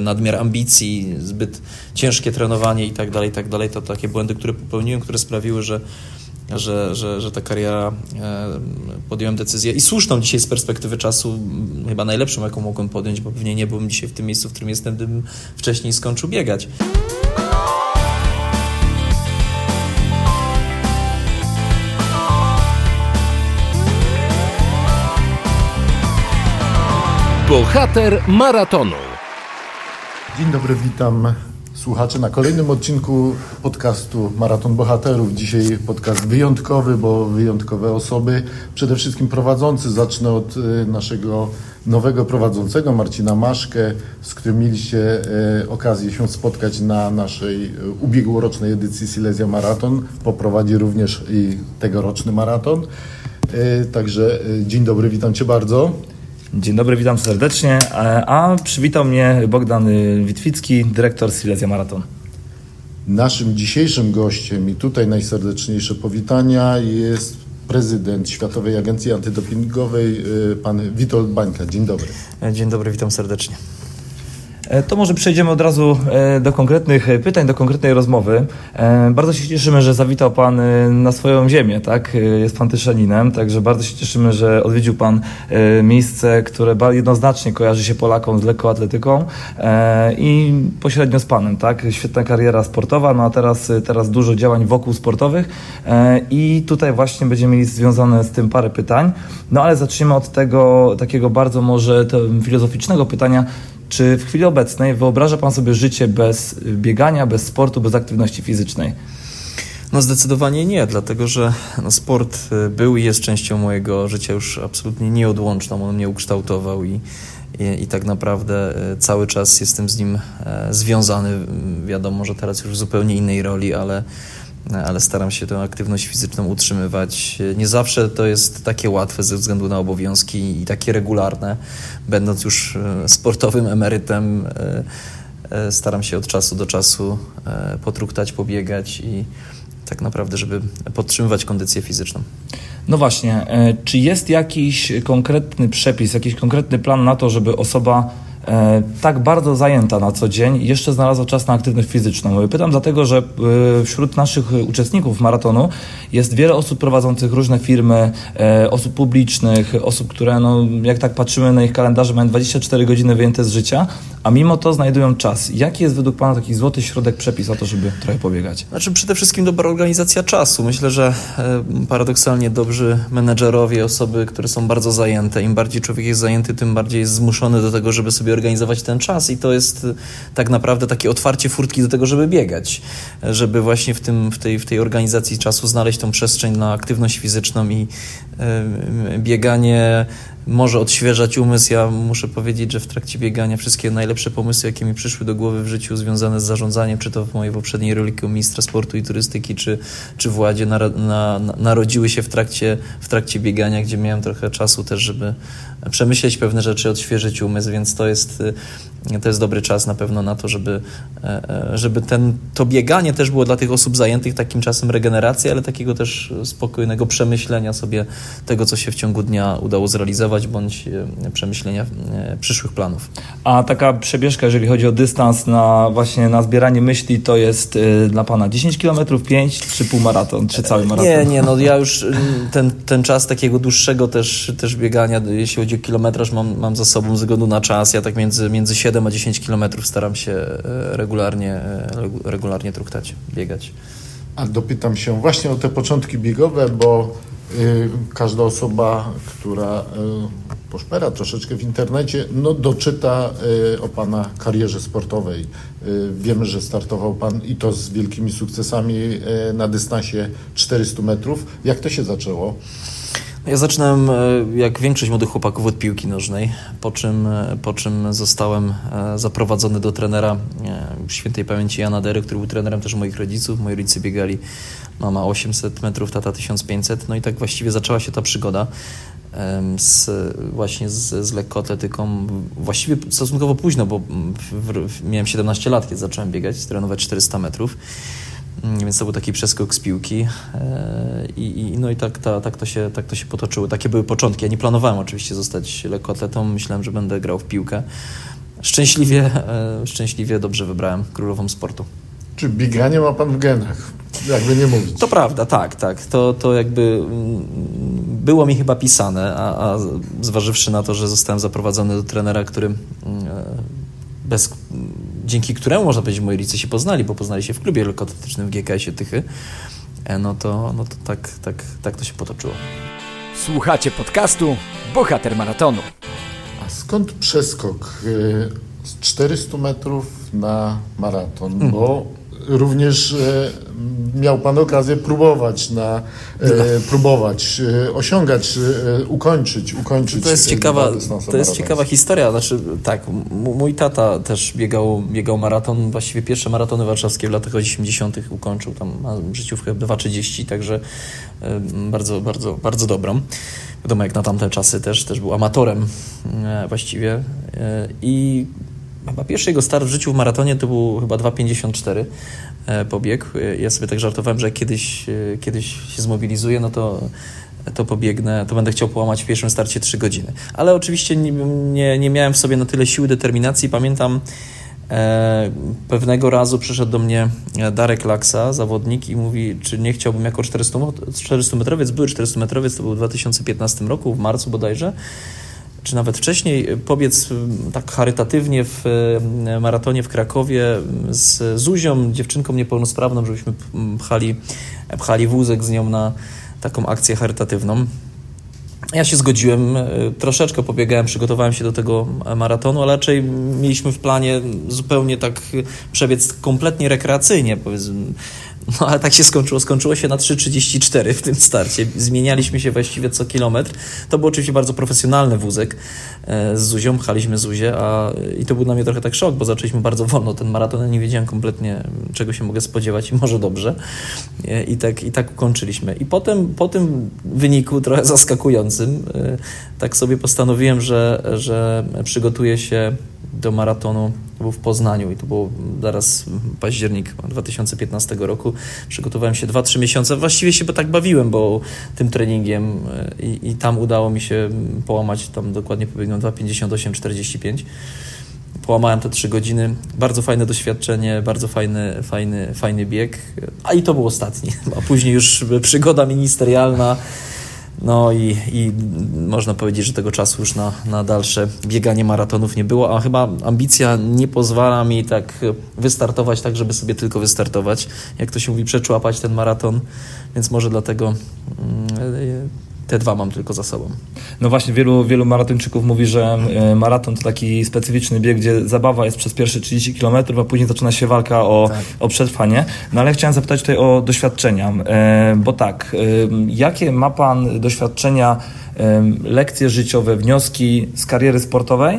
nadmiar ambicji, zbyt ciężkie trenowanie i tak dalej, i tak dalej. To takie błędy, które popełniłem, które sprawiły, że że, że, że ta kariera podjąłem decyzję i słuszną dzisiaj z perspektywy czasu, chyba najlepszą, jaką mogłem podjąć, bo pewnie nie byłbym dzisiaj w tym miejscu, w którym jestem, gdybym wcześniej skończył biegać. Bohater maratonu. Dzień dobry, witam słuchaczy na kolejnym odcinku podcastu Maraton Bohaterów. Dzisiaj podcast wyjątkowy, bo wyjątkowe osoby. Przede wszystkim prowadzący. Zacznę od y, naszego nowego prowadzącego, Marcina Maszkę, z którym mieliście y, okazję się spotkać na naszej y, ubiegłorocznej edycji Silesia Maraton. Poprowadzi również i tegoroczny maraton. Także dzień dobry, witam Cię bardzo. Dzień dobry, witam serdecznie. A przywitał mnie Bogdan Witwicki, dyrektor Silesia Maraton. Naszym dzisiejszym gościem i tutaj najserdeczniejsze powitania jest prezydent Światowej Agencji Antydopingowej, y, pan Witold Bańka. Dzień dobry. Dzień dobry, witam serdecznie. E, to może przejdziemy od razu e, do konkretnych pytań, do konkretnej rozmowy. E, bardzo się cieszymy, że zawitał Pan na swoją ziemię, tak? Jest Pan Tyszaninem, także bardzo się cieszymy, że odwiedził Pan miejsce, które jednoznacznie kojarzy się Polakom z lekkoatletyką i pośrednio z Panem, tak? Świetna kariera sportowa, no a teraz, teraz dużo działań wokół sportowych i tutaj właśnie będziemy mieli związane z tym parę pytań. No ale zaczniemy od tego takiego bardzo może filozoficznego pytania, czy w chwili obecnej wyobraża Pan sobie życie bez biegania, bez sportu, bez aktywności fizycznej? No zdecydowanie nie, dlatego że no, sport y, był i jest częścią mojego życia już absolutnie nieodłączną. On mnie ukształtował i, i, i tak naprawdę y, cały czas jestem z nim e, związany. Wiadomo, że teraz już w zupełnie innej roli, ale ale staram się tę aktywność fizyczną utrzymywać. Nie zawsze to jest takie łatwe ze względu na obowiązki i takie regularne. Będąc już e, sportowym emerytem, e, e, staram się od czasu do czasu potruktać, pobiegać i tak naprawdę, żeby podtrzymywać kondycję fizyczną. No właśnie, czy jest jakiś konkretny przepis, jakiś konkretny plan na to, żeby osoba tak bardzo zajęta na co dzień, jeszcze znalazła czas na aktywność fizyczną. Pytam dlatego, że e, wśród naszych uczestników maratonu jest wiele osób prowadzących różne firmy, e, osób publicznych, osób, które, no, jak tak patrzymy na ich kalendarze, mają 24 godziny wyjęte z życia, a mimo to znajdują czas. Jaki jest według Pana taki złoty środek, przepis o to, żeby trochę pobiegać? Znaczy przede wszystkim dobra organizacja czasu. Myślę, że paradoksalnie dobrzy menedżerowie, osoby, które są bardzo zajęte, im bardziej człowiek jest zajęty, tym bardziej jest zmuszony do tego, żeby sobie organizować ten czas i to jest y, tak naprawdę takie otwarcie furtki do tego, żeby biegać, żeby właśnie w, tym, w, tej, w tej organizacji czasu znaleźć tą przestrzeń na aktywność fizyczną i bieganie może odświeżać umysł. Ja muszę powiedzieć, że w trakcie biegania wszystkie najlepsze pomysły, jakie mi przyszły do głowy w życiu związane z zarządzaniem, czy to w mojej poprzedniej roli ministra sportu i turystyki, czy, czy w Ładzie, na, na, narodziły się w trakcie, w trakcie biegania, gdzie miałem trochę czasu też, żeby przemyśleć pewne rzeczy, odświeżyć umysł, więc to jest, to jest dobry czas na pewno na to, żeby, e, e, żeby ten, to bieganie też było dla tych osób zajętych takim czasem regeneracji, ale takiego też spokojnego przemyślenia sobie tego, co się w ciągu dnia udało zrealizować, bądź e, przemyślenia przyszłych planów. A taka przebieżka, jeżeli chodzi o dystans na właśnie na zbieranie myśli, to jest dla Pana 10 km, 5 czy półmaraton, czy cały maraton? Nie, nie, no ja już ten, ten czas takiego dłuższego też, też biegania, jeśli chodzi o kilometraż mam, mam za sobą ze względu na czas. Ja tak między, między 7 a 10 kilometrów staram się e, regularnie, e, regularnie truchtać, biegać. A dopytam się właśnie o te początki biegowe, bo y, każda osoba, która y, poszpera troszeczkę w internecie, no doczyta o Pana karierze sportowej. Wiemy, że startował Pan i to z wielkimi sukcesami na dystansie 400 metrów. Jak to się zaczęło? Ja zaczynałem, e, jak większość młodych chłopaków, od piłki nożnej, po czym, e, po czym zostałem e, zaprowadzony do trenera świętej pamięci Jana Dery, który był trenerem też moich rodziców. Moi rodzice biegali, mama 800 metrów, tata 1500. No i tak właściwie zaczęła się ta przygoda z, właśnie z, z lekkoatletyką. Właściwie stosunkowo późno, bo w, w, miałem 17 lat, kiedy zacząłem biegać, trenować 400 metrów. Mm, więc to był taki przeskok z piłki e, i, i no i tak, ta, tak, to się, tak to się potoczyło. Takie były początki. Ja nie planowałem oczywiście zostać lekkoatletą, myślałem, że będę grał w piłkę. szczęśliwie, e, szczęśliwie dobrze wybrałem królową sportu. Czy bieganie ma pan w genach? Jakby nie mówić. To prawda, tak, tak. To, to jakby mm, było mi chyba pisane, a, a zważywszy na to, że zostałem zaprowadzony do trenera, który mm, e, bez, dzięki któremu można powiedzieć, moi rodzice się poznali, bo poznali się w klubie lekkoatletycznym w GKS-ie Tychy, e, no to, no to tak, tak, tak to się potoczyło. Słuchacie podcastu Bohater Maratonu. A skąd przeskok y, z 400 metrów na maraton? Mhm. Bo również e, miał Pan okazję próbować, na, e, próbować e, osiągać, ukończyć, ukończyć To jest ciekawa, to jest ciekawa historia. Znaczy, tak, mój tata też biegał, biegał maraton, właściwie pierwsze maratony warszawskie w latach 80. ukończył tam ma życiówkę 2,30, także bardzo, bardzo, bardzo dobrą. Wiadomo, jak na tamte czasy też, też był amatorem właściwie i chyba pierwszy jego start w życiu w maratonie to był chyba 2,54 e, pobieg. E, Ja sobie tak żartowałem, że kiedyś, e, kiedyś się zmobilizuję, no to to pobiegnę, to będę chciał połamać w pierwszym starcie 3 godziny. Ale oczywiście nie, nie, nie miałem w sobie na tyle siły, determinacji. Pamiętam e, pewnego razu przyszedł do mnie Darek Laksa, zawodnik i mówi, czy nie chciałbym jako 400, mo- 400 metrowiec, były 400 metrowiec, to był w 2015 roku, w marcu bodajże, czy nawet wcześniej, pobiec m, tak charytatywnie w e, maratonie w Krakowie m, z Zuzią, dziewczynką niepełnosprawną, żebyśmy pchali, pchali wózek z nią na taką akcję charytatywną. Ja się zgodziłem, troszeczkę pobiegałem, przygotowałem się do tego maratonu, ale raczej mieliśmy w planie zupełnie tak przebiec kompletnie rekreacyjnie, powiedzmy. No ale tak się skończyło. Skończyło się na 3,34 w tym starcie. Zmienialiśmy się właściwie co kilometr. To był oczywiście bardzo profesjonalny wózek e, z Zuzią, pchaliśmy Zuzię, a i to był dla mnie trochę tak szok, bo zaczęliśmy bardzo wolno ten maraton. Ja nie wiedziałem kompletnie, czego się mogę spodziewać i może dobrze. E, I tak, i tak ukończyliśmy. I potem po tym wyniku trochę zaskakującym, e, tak sobie postanowiłem, że, że przygotuję się do maratonu. To był w Poznaniu i to było zaraz październik 2015 roku. Przygotowałem się 2-3 miesiące. Właściwie się tak bawiłem, bo tym treningiem e, i, i tam udało mi się połamać, tam dokładnie pobiegłem 2,58,45. Połamałem te 3 godziny. Bardzo fajne doświadczenie, bardzo fajny, fajny, fajny bieg. A i to był ostatni. A później już przygoda ministerialna. No i, i można powiedzieć, że tego czasu już na, na dalsze bieganie maratonów nie było, a chyba ambicja nie pozwala mi tak wystartować, tak żeby sobie tylko wystartować. Jak to się mówi, przeczłapać ten maraton, więc może dlatego mm, te dwa mam tylko za sobą. No właśnie, wielu, wielu maratończyków mówi, że maraton to taki specyficzny bieg, gdzie zabawa jest przez pierwsze 30 km, a później zaczyna się walka o, Tak. o przetrwanie. No ale chciałem zapytać tutaj o doświadczenia, bo tak, jakie ma Pan doświadczenia, lekcje życiowe, wnioski z kariery sportowej?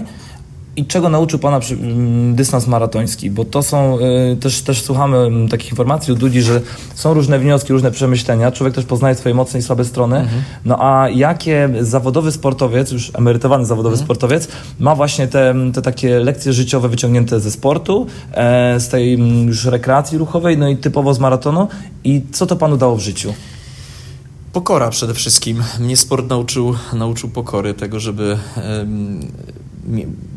I czego nauczył Pana mm, dystans maratoński? Bo to są, y, też, też słuchamy mm, takich informacji od ludzi, że są różne wnioski, różne przemyślenia. Człowiek też poznaje swoje mocne i słabe strony. No a jakie zawodowy sportowiec, już emerytowany zawodowy sportowiec, ma właśnie te, te takie lekcje życiowe wyciągnięte ze sportu, e, z tej mm, już rekreacji ruchowej, no i typowo z maratonu. I co to Panu dało w życiu? Pokora przede wszystkim. Mnie sport nauczył, nauczył pokory, tego, żeby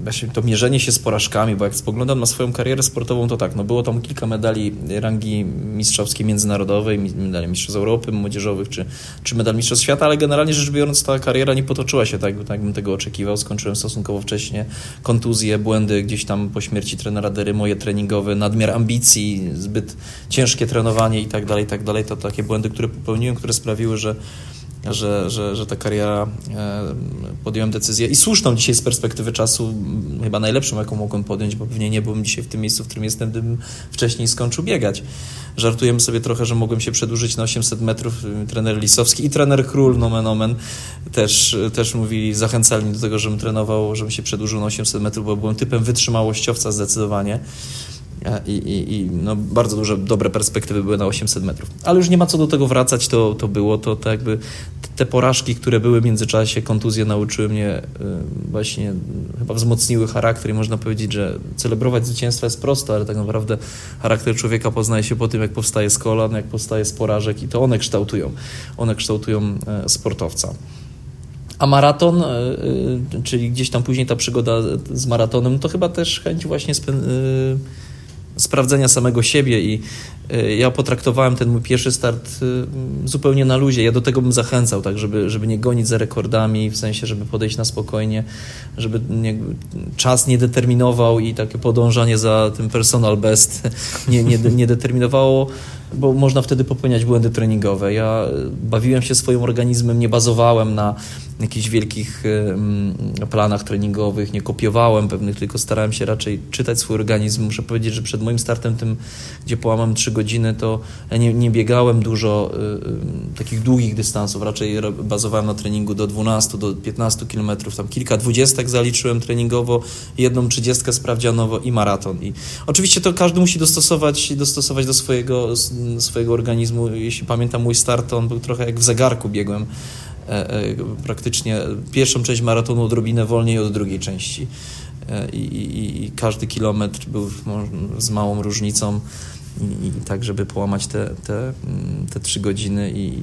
właśnie to mierzenie się z porażkami, bo jak spoglądam na swoją karierę sportową, to tak, no było tam kilka medali rangi mistrzowskiej międzynarodowej, mi- medali mistrzostw Europy młodzieżowych, czy, czy medal mistrzostw świata, ale generalnie rzecz biorąc ta kariera nie potoczyła się tak, tak bym tego oczekiwał. Skończyłem stosunkowo wcześnie. Kontuzje, błędy gdzieś tam po śmierci trenera Dery, moje treningowe, nadmiar ambicji, zbyt ciężkie trenowanie i tak dalej, i tak dalej. To takie błędy, które popełniłem, które sprawiły, że że, że, że ta kariera e, podjąłem decyzję i słuszną dzisiaj z perspektywy czasu, chyba najlepszą, jaką mogłem podjąć, bo pewnie nie byłbym dzisiaj w tym miejscu, w którym jestem, gdybym wcześniej skończył biegać. Żartujemy sobie trochę, że mogłem się przedłużyć na 800 metrów. Trener Lisowski i trener Król, nomen omen, też, też mówili, zachęcali mnie do tego, żebym trenował, żebym się przedłużył na 800 metrów, bo byłem typem wytrzymałościowca zdecydowanie. E, I, i, i no, bardzo duże, dobre perspektywy były na 800 metrów. Ale już nie ma co do tego wracać, to, to było, to, to jakby te porażki, które były w międzyczasie, kontuzje nauczyły mnie, y, właśnie chyba wzmocniły charakter i można powiedzieć, że celebrować zwycięstwa jest prosto, ale tak naprawdę charakter człowieka poznaje się po tym, jak powstaje z kolan, jak powstaje z porażek i to one kształtują, one kształtują e, sportowca. A maraton, czyli gdzieś tam później ta przygoda z maratonem, to chyba też chęć właśnie sprawdzenia samego siebie i y, ja potraktowałem ten mój pierwszy start y, zupełnie na luzie. Ja do tego bym zachęcał, tak, żeby, żeby nie gonić za rekordami, w sensie, żeby podejść na spokojnie, żeby nie, czas nie determinował i takie podążanie za tym personal best nie, nie, nie determinowało bo można wtedy popełniać błędy treningowe. Ja bawiłem się swoim organizmem, nie bazowałem na jakichś wielkich planach treningowych, nie kopiowałem pewnych, tylko starałem się raczej czytać swój organizm. Muszę powiedzieć, że przed moim startem tym, gdzie połamam 3 godziny, to nie, nie biegałem dużo y, y, takich długich dystansów, raczej bazowałem na treningu do 12, do 15 kilometrów, tam kilka dwudziestek zaliczyłem treningowo, jedną trzydziestkę sprawdzianowo i maraton. I oczywiście to każdy musi dostosować, dostosować do swojego swojego organizmu. Jeśli pamiętam mój start, to on był trochę jak w zegarku biegłem. E, e, praktycznie pierwszą część maratonu odrobinę wolniej od drugiej części. E, I, i, i każdy kilometr był z małą różnicą i, i tak, żeby połamać te, te, mm, te trzy godziny i,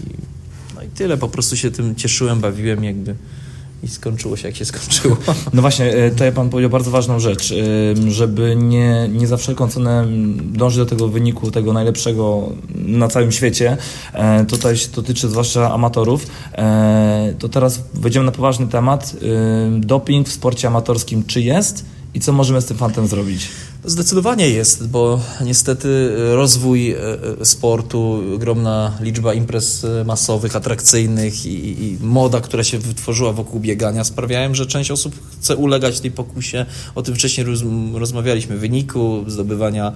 no i tyle. Po prostu się tym cieszyłem, bawiłem jakby i skończyło się jak się skończyło. No właśnie, e, tutaj Pan powiedział bardzo ważną rzecz, e, żeby nie, nie za wszelką cenę dążyć do tego wyniku, tego najlepszego na całym świecie. E, tutaj się dotyczy zwłaszcza amatorów. To teraz wejdziemy na poważny temat. Doping w sporcie amatorskim czy jest i co możemy z tym fantem zrobić? Zdecydowanie jest, bo niestety rozwój e, e, sportu, ogromna liczba imprez e, masowych, atrakcyjnych i, i, moda, która się wytworzyła wokół biegania sprawiają, że część osób chce ulegać tej pokusie. O tym wcześniej roz, rozmawialiśmy, wyniku, zdobywania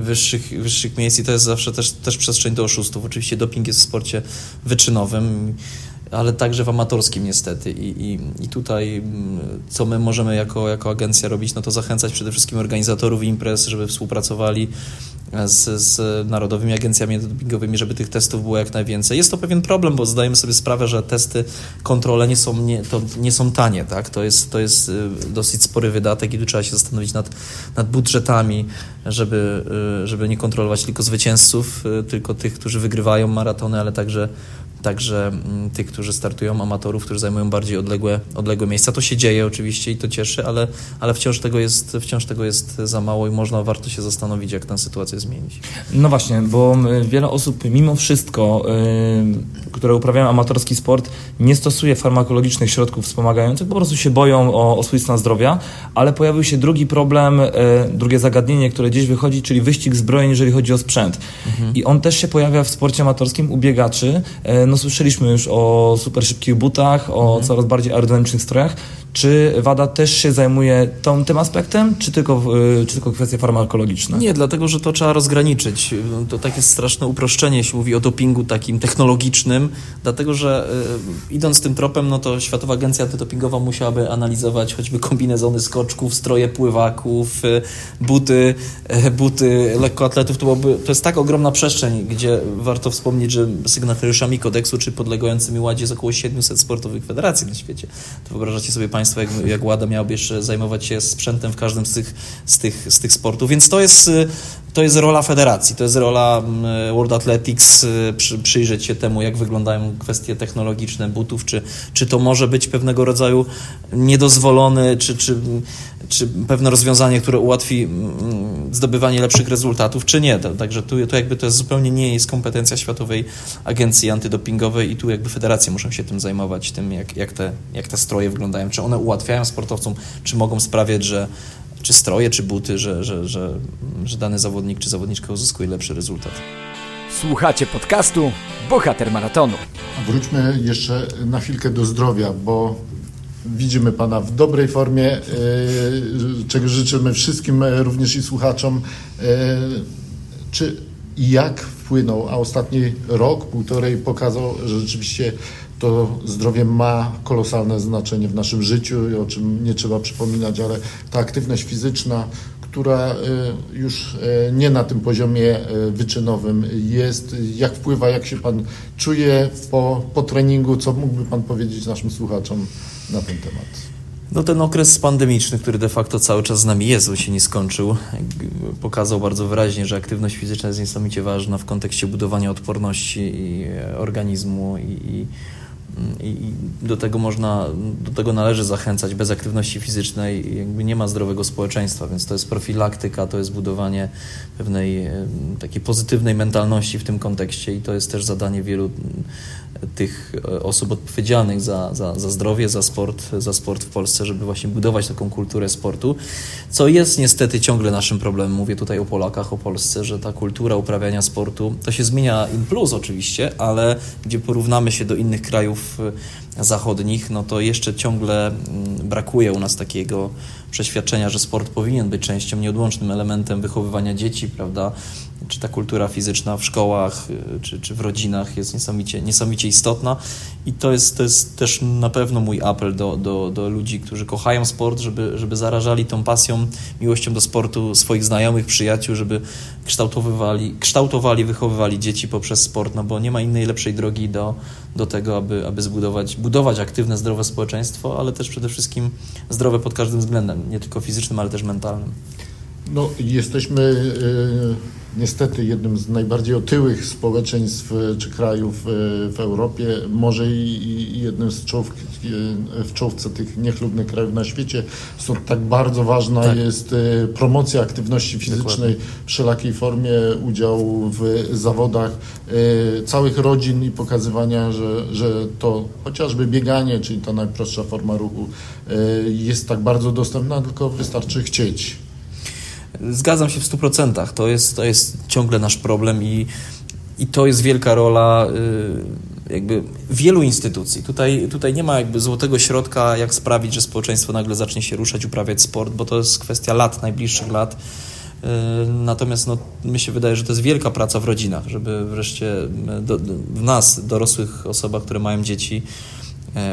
wyższych, wyższych miejsc i to jest zawsze też, też przestrzeń do oszustów. Oczywiście doping jest w sporcie wyczynowym ale także w amatorskim niestety. I, i, I tutaj mm, co my możemy jako, jako agencja robić, no to zachęcać przede wszystkim organizatorów imprez, żeby współpracowali z, z narodowymi agencjami antydopingowymi, żeby tych testów było jak najwięcej. Jest to pewien problem, bo zdajemy sobie sprawę, że testy, kontrole nie są, nie, to nie są tanie. Tak? To, jest, to jest y, dosyć spory wydatek i tu trzeba się zastanowić nad, nad budżetami, żeby, y, żeby nie kontrolować tylko zwycięzców, y, tylko tych, którzy wygrywają maratony, ale także także mm, tych, którzy startują, amatorów, którzy zajmują bardziej odległe, odległe miejsca. To się dzieje oczywiście i to cieszy, ale, ale wciąż, tego jest, wciąż tego jest za mało i można, warto się zastanowić, jak tę sytuację zmienić. No właśnie, bo wiele osób mimo wszystko, yy, które uprawiają amatorski sport, nie stosuje farmakologicznych środków wspomagających, po prostu się boją o, o swój stan zdrowia, ale pojawił się drugi problem, yy, drugie zagadnienie, które gdzieś wychodzi, czyli wyścig zbrojeń, jeżeli chodzi o sprzęt. Mhm. I on też się pojawia w sporcie amatorskim u biegaczy. Yy, no no słyszeliśmy już o super szybkich butach, o mhm. coraz bardziej aerodynamicznych strojach. Czy WADA też się zajmuje tą, tym aspektem, czy tylko, czy tylko kwestie farmakologiczne? Nie, dlatego że to trzeba rozgraniczyć. To takie straszne uproszczenie, jeśli mówi o dopingu takim technologicznym, dlatego że y, idąc tym tropem, no to Światowa Agencja Antydopingowa musiałaby analizować choćby kombinezony skoczków, stroje pływaków, y, buty, y, buty lekkoatletów. To, byłoby, to jest tak ogromna przestrzeń, gdzie warto wspomnieć, że sygnatariuszami kodeksu czy podlegającymi ładzie jest około 700 sportowych federacji na świecie. To wyobrażacie sobie Państwo państwo, jak, jak Łada miałaby jeszcze zajmować się sprzętem w każdym z tych, z tych, z tych sportów. Więc to jest, to jest rola federacji, to jest rola mm, World Athletics, y, przy, przyjrzeć się temu, jak wyglądają kwestie technologiczne butów, czy, czy to może być pewnego rodzaju niedozwolony, czy, czy, czy pewne rozwiązanie, które ułatwi mm, zdobywanie lepszych rezultatów, czy nie. Także tu, tu jakby to jest zupełnie nie jest kompetencja Światowej Agencji Antydopingowej i tu jakby federacje muszą się tym zajmować, tym jak, jak, te, jak te stroje wyglądają, czy one ułatwiają sportowcom, czy mogą sprawiać, że czy stroje, czy buty, że, że, że, że dany zawodnik czy zawodniczka uzyskuje lepszy rezultat. Słuchacie podcastu Bohater Maratonu. Wróćmy jeszcze na chwilkę do zdrowia, bo widzimy Pana w dobrej formie, e, czego życzymy wszystkim, e, również i słuchaczom. E, czy i jak wpłynął, a ostatni rok, półtorej pokazał, że rzeczywiście to zdrowie ma kolosalne znaczenie w naszym życiu, o czym nie trzeba przypominać, ale ta aktywność fizyczna, która y, już y, nie na tym poziomie y, wyczynowym jest, jak wpływa, jak się Pan czuje po, po treningu, co mógłby Pan powiedzieć naszym słuchaczom na ten temat? No ten okres pandemiczny, który de facto cały czas z nami jest, on się nie skończył, pokazał bardzo wyraźnie, że aktywność fizyczna jest niesamowicie ważna w kontekście budowania odporności i organizmu i, i i do tego można, do tego należy zachęcać. Bez aktywności fizycznej jakby nie ma zdrowego społeczeństwa, więc to jest profilaktyka, to jest budowanie pewnej takiej pozytywnej mentalności w tym kontekście i to jest też zadanie wielu tych e, osób odpowiedzialnych za, za, za zdrowie, za sport, za sport w Polsce, żeby właśnie budować taką kulturę sportu, co jest niestety ciągle naszym problemem. Mówię tutaj o Polakach, o Polsce, że ta kultura uprawiania sportu to się zmienia in plus oczywiście, ale gdzie porównamy się do innych krajów e, zachodnich, no to jeszcze ciągle mm, brakuje u nas takiego przeświadczenia, że sport powinien być częścią, nieodłącznym elementem wychowywania dzieci, prawda? czy ta kultura fizyczna w szkołach, y, czy, czy w rodzinach jest niesamowicie, niesamowicie istotna i to jest, to jest też na pewno mój apel do, do, do ludzi, którzy kochają sport, żeby, żeby zarażali tą pasją, miłością do sportu swoich znajomych, przyjaciół, żeby kształtowywali, kształtowali, wychowywali dzieci poprzez sport, no bo nie ma innej lepszej drogi do, do tego, aby, aby zbudować budować aktywne, zdrowe społeczeństwo, ale też przede wszystkim zdrowe pod każdym względem, nie tylko fizycznym, ale też mentalnym. No, jesteśmy y, niestety jednym z najbardziej otyłych społeczeństw y, czy krajów y, w Europie, może i, jednym z czołów, w czołówce tych niechlubnych krajów na świecie. Stąd tak bardzo ważna tak. jest promocja aktywności fizycznej Dokładnie. w wszelakiej formie, udział w zawodach całych rodzin i pokazywania, że, że to chociażby bieganie, czyli ta najprostsza forma ruchu, jest tak bardzo dostępna, tylko wystarczy chcieć. Zgadzam się w 100%. To jest, to jest ciągle nasz problem i, i to jest wielka rola y, jakby wielu instytucji. Tutaj, tutaj nie ma jakby złotego środka, jak sprawić, że społeczeństwo nagle zacznie się ruszać, uprawiać sport, bo to jest kwestia lat, najbliższych lat. Y, natomiast no, mi się wydaje, że to jest wielka praca w rodzinach, żeby wreszcie do, w nas, dorosłych osobach, które mają dzieci,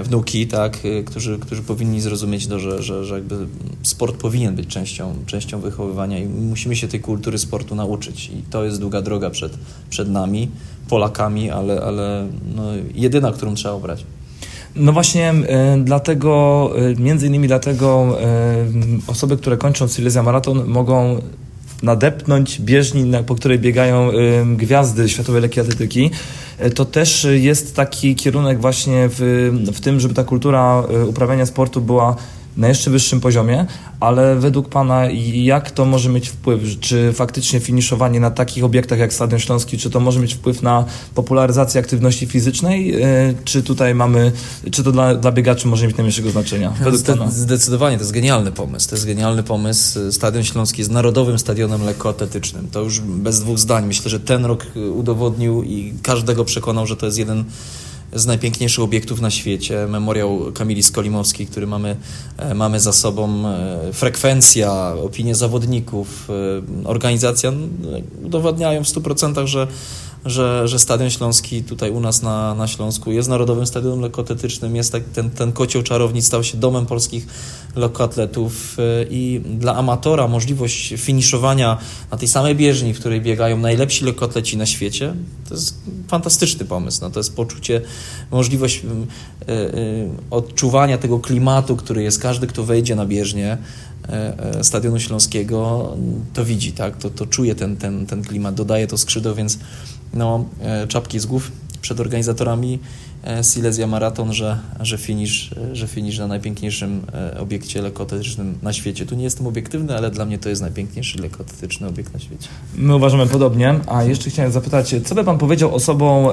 wnuki, tak, e, którzy, którzy powinni zrozumieć to, że, że, że jakby sport powinien być częścią, częścią wychowywania i musimy się tej kultury sportu nauczyć. I to jest długa droga przed, przed nami, Polakami, ale, ale no, jedyna, którą trzeba obrać. No właśnie y, dlatego, y, między innymi dlatego y, osoby, które kończą Silesia Maraton mogą nadepnąć bieżni, po której biegają gwiazdy światowej lekkiej atletyki. E, to też jest taki kierunek właśnie w, w tym, żeby ta kultura e, uprawiania sportu była na jeszcze wyższym poziomie, ale według Pana jak to może mieć wpływ? Czy faktycznie finiszowanie na takich obiektach jak Stadion Śląski, czy to może mieć wpływ na popularyzację aktywności fizycznej? E, czy tutaj mamy, czy to dla, dla biegaczy może mieć najmniejszego znaczenia? Zde zdecydowanie, to jest genialny pomysł. To jest genialny pomysł. Stadion Śląski jest narodowym stadionem lekkoatletycznym. To już bez dwóch zdań. Myślę, że ten rok udowodnił i każdego przekonał, że to jest jeden z najpiękniejszych obiektów na świecie. Memoriał Kamili Skolimowskiej, który mamy, e, mamy za sobą, e, frekwencja, opinie zawodników, e, organizacja udowadniają w 100%, że że, że Stadion Śląski tutaj u nas na, na Śląsku jest Narodowym Stadionem Lekkoatletycznym, jest tak, ten, ten kocioł czarownic stał się domem polskich lekkoatletów y, i dla amatora możliwość finiszowania na tej samej bieżni, w której biegają najlepsi lekkoatleci na świecie, to jest fantastyczny pomysł. No, to jest poczucie, możliwość y, y, odczuwania tego klimatu, który jest każdy, kto wejdzie na bieżnię, Stadionu Śląskiego, to widzi, tak? to, to czuje ten, ten, ten klimat, dodaje to skrzydeł, więc no, e, czapki z głów przed organizatorami e, Silesia Maraton, że, że, finish, e, że finish na najpiękniejszym obiekcie lekkoatletycznym na świecie. Tu nie jestem obiektywny, ale dla mnie to jest najpiękniejszy lekkoatletyczny obiekt na świecie. My uważamy podobnie. A jeszcze chciałem zapytać, co by Pan powiedział osobom,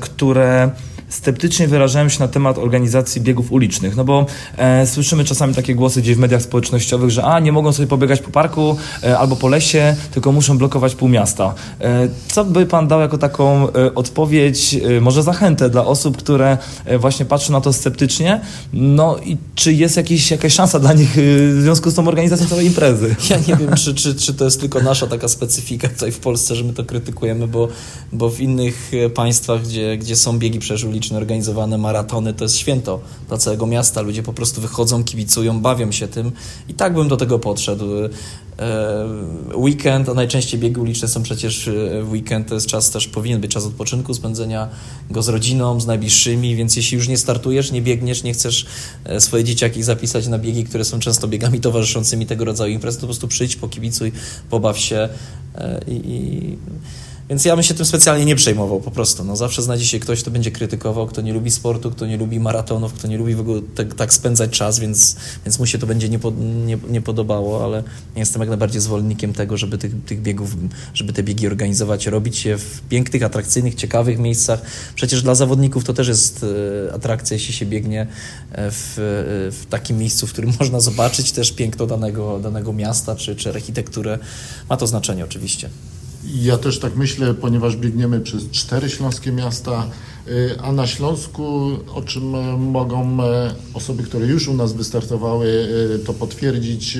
które sceptycznie wyrażałem się na temat organizacji biegów ulicznych, no bo e, słyszymy czasami takie głosy gdzieś w mediach społecznościowych, że a, nie mogą sobie pobiegać po parku e, albo po lesie, tylko muszą blokować pół miasta. E, co by Pan dał jako taką e, odpowiedź, e, może zachętę dla osób, które e, właśnie patrzą na to sceptycznie, no i czy jest jakiś, jakaś szansa dla nich w związku z tą organizacją całej imprezy? Ja nie wiem, czy, czy, czy to jest tylko nasza taka specyfika tutaj w Polsce, że my to krytykujemy, bo, bo w innych państwach, gdzie, gdzie są biegi przeżuli publiczne, organizowane maratony, to jest święto dla całego miasta. Ludzie po prostu wychodzą, kibicują, bawią się tym i tak bym do tego podszedł. E, weekend, a najczęściej biegi uliczne są przecież e, w weekend, to jest czas też, powinien być czas odpoczynku, spędzenia go z rodziną, z najbliższymi, więc jeśli już nie startujesz, nie biegniesz, nie chcesz e, swoje dzieciaki zapisać na biegi, które są często biegami towarzyszącymi tego rodzaju imprez, to po prostu przyjdź, pokibicuj, pobaw się i, i Więc ja bym się tym specjalnie nie przejmował po prostu. No, zawsze znajdzie się ktoś, kto będzie krytykował, kto nie lubi sportu, kto nie lubi maratonów, kto nie lubi w ogóle tak, tak spędzać czas, więc, więc mu się to będzie nie, po, nie, nie podobało, ale jestem jak najbardziej zwolennikiem tego, żeby tych, tych biegów, żeby te biegi organizować, robić je w pięknych, atrakcyjnych, ciekawych miejscach. Przecież dla zawodników to też jest e, atrakcja, jeśli się biegnie e, w, e, w takim miejscu, w którym można zobaczyć też piękno danego, danego miasta czy, czy architekturę. Ma to znaczenie oczywiście. Ja też tak myślę, ponieważ biegniemy przez cztery śląskie miasta, y, a na Śląsku, o czym e, mogą e, osoby, które już u nas wystartowały, e, to potwierdzić,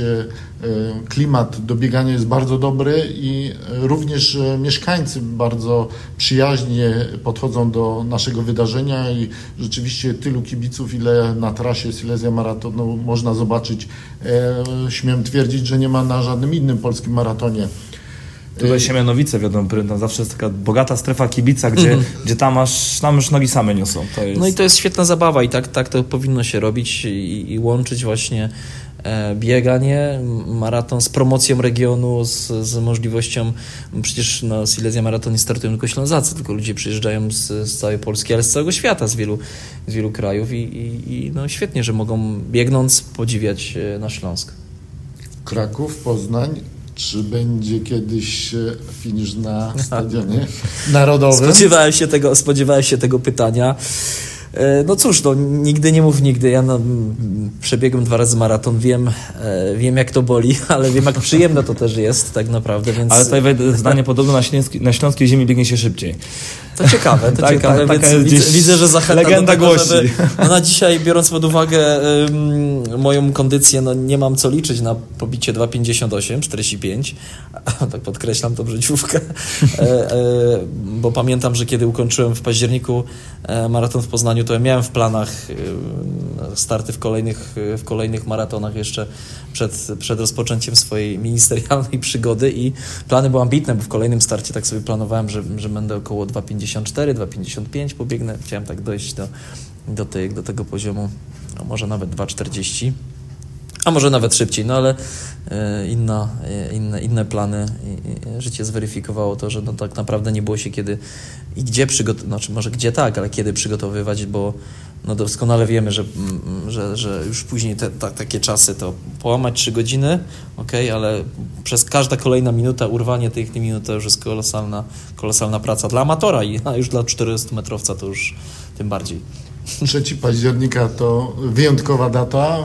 klimat do biegania jest bardzo dobry i również mieszkańcy bardzo przyjaźnie podchodzą do naszego wydarzenia i rzeczywiście tylu kibiców, ile na trasie Silesia Maratonu można zobaczyć, śmiem twierdzić, że nie ma na żadnym innym polskim maratonie. Tutaj Siemianowice wiadomo, tam zawsze jest taka bogata strefa kibica, gdzie, mm. gdzie tam, masz, tam już nogi same niosą. Jest... No i to jest świetna zabawa i tak, tak to powinno się robić i, i łączyć właśnie e, bieganie, maraton z promocją regionu, z, z możliwością, przecież na Silesia Maraton nie startują tylko Ślązacy, tylko ludzie przyjeżdżają z, z całej Polski, ale z całego świata, z wielu, z wielu krajów i, i, i no świetnie, że mogą biegnąc podziwiać e, na Śląsk. Kraków, Poznań, czy będzie kiedyś finisz na stadionie narodowym? Spodziewałem się tego, spodziewałem się tego pytania. E, no cóż, no, nigdy nie mów nigdy. Ja no, przebiegłem dwa razy maraton, wiem, e, wiem jak to boli, ale wiem jak przyjemne to też jest tak naprawdę. Więc... Ale tutaj zdanie podobno na, śląskiej, na śląskiej ziemi biegnie się szybciej. To ciekawe, to tak, ciekawe, tak, więc widzę, widzę, że zachęta Legenda do tego, żeby, no na dzisiaj, biorąc pod uwagę ym, moją kondycję, no nie mam co liczyć na pobicie 2,58, 45, tak podkreślam tą życiówkę, e, e, bo pamiętam, że kiedy ukończyłem w październiku e, maraton w Poznaniu, to ja miałem w planach starty w kolejnych, w kolejnych maratonach jeszcze przed, przed rozpoczęciem swojej ministerialnej przygody i plany były ambitne, bo w kolejnym starcie tak sobie planowałem, że, że będę około 2,54, 2,55 pobiegnę. Chciałem tak dojść do, do, tej, do tego poziomu, a może nawet 2,40 a może nawet szybciej, no ale e, inna, e, inne, inne plany. Życie zweryfikowało to, że no tak naprawdę nie było się kiedy i gdzie przygotowywać, znaczy może gdzie tak, ale kiedy przygotowywać, bo no doskonale wiemy, że, mm, że, że już później te, ta, takie czasy to połamać 3 godziny, ok, ale przez każda kolejna minuta, urwanie tych minut to już jest kolosalna, kolosalna praca dla amatora i a już dla 400-metrowca to już tym bardziej. 3 października to wyjątkowa data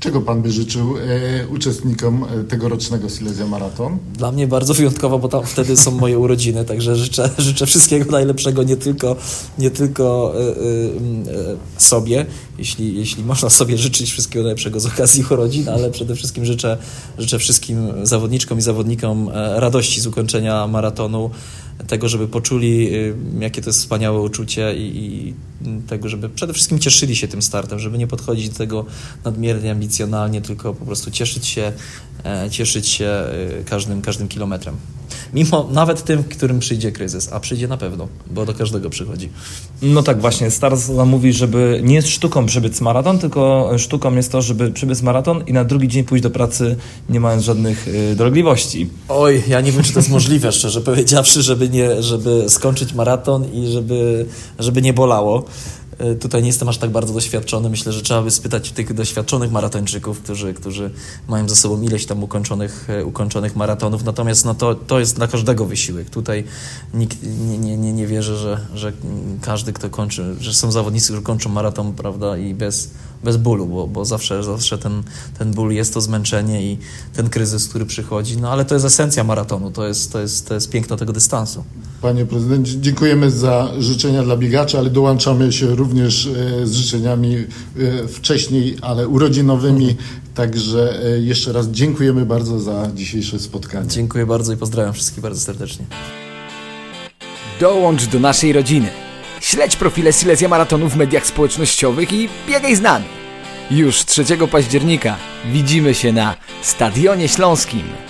Czego Pan by życzył e, uczestnikom e, tegorocznego Silesia Maraton? Dla mnie bardzo wyjątkowo, bo tam wtedy są moje urodziny, także życzę, życzę wszystkiego najlepszego nie tylko, nie tylko e, e, sobie, jeśli, jeśli można sobie życzyć wszystkiego najlepszego z okazji urodzin, ale przede wszystkim życzę, życzę wszystkim zawodniczkom i zawodnikom e, radości z ukończenia maratonu, tego, żeby poczuli, y, jakie to jest wspaniałe uczucie i, i, tego, żeby przede wszystkim cieszyli się tym startem, żeby nie podchodzić do tego nadmiernie ambicjonalnie, tylko po prostu cieszyć się, e, cieszyć się y, każdym, każdym kilometrem. Mimo nawet tym, którym przyjdzie kryzys, a przyjdzie na pewno, bo do każdego przychodzi. No tak właśnie, Stars mówi, żeby nie jest sztuką przebiec maraton, tylko sztuką jest to, żeby przebiec maraton i na drugi dzień pójść do pracy nie mając żadnych y, dolegliwości. Oj, ja nie wiem, czy to jest możliwe, szczerze powiedziawszy, żeby, nie, żeby skończyć maraton i żeby, żeby nie bolało. E, tutaj nie jestem aż tak bardzo doświadczony. Myślę, że trzeba by spytać tych doświadczonych maratończyków, którzy, którzy mają za sobą ileś tam ukończonych, e, ukończonych maratonów. Natomiast no to, to jest dla każdego wysiłek. Tutaj nikt nie, nie, nie, nie wierzy, że, że każdy, kto kończy, że są zawodnicy, którzy kończą maraton, prawda, i bez bez bólu, bo, bo zawsze, zawsze ten, ten ból jest to zmęczenie i ten kryzys, który przychodzi. No ale to jest esencja maratonu, to jest, to jest, to jest piękno tego dystansu. Panie prezydencie, dziękujemy za życzenia dla biegaczy, ale dołączamy się również e, z życzeniami e, wcześniej, ale urodzinowymi. Także e, jeszcze raz dziękujemy bardzo za dzisiejsze spotkanie. Dziękuję bardzo i pozdrawiam wszystkich bardzo serdecznie. Dołącz do naszej rodziny. Śledź profile Silesia Maratonu w mediach społecznościowych i biegaj z nami. Już 3 października widzimy się na Stadionie Śląskim.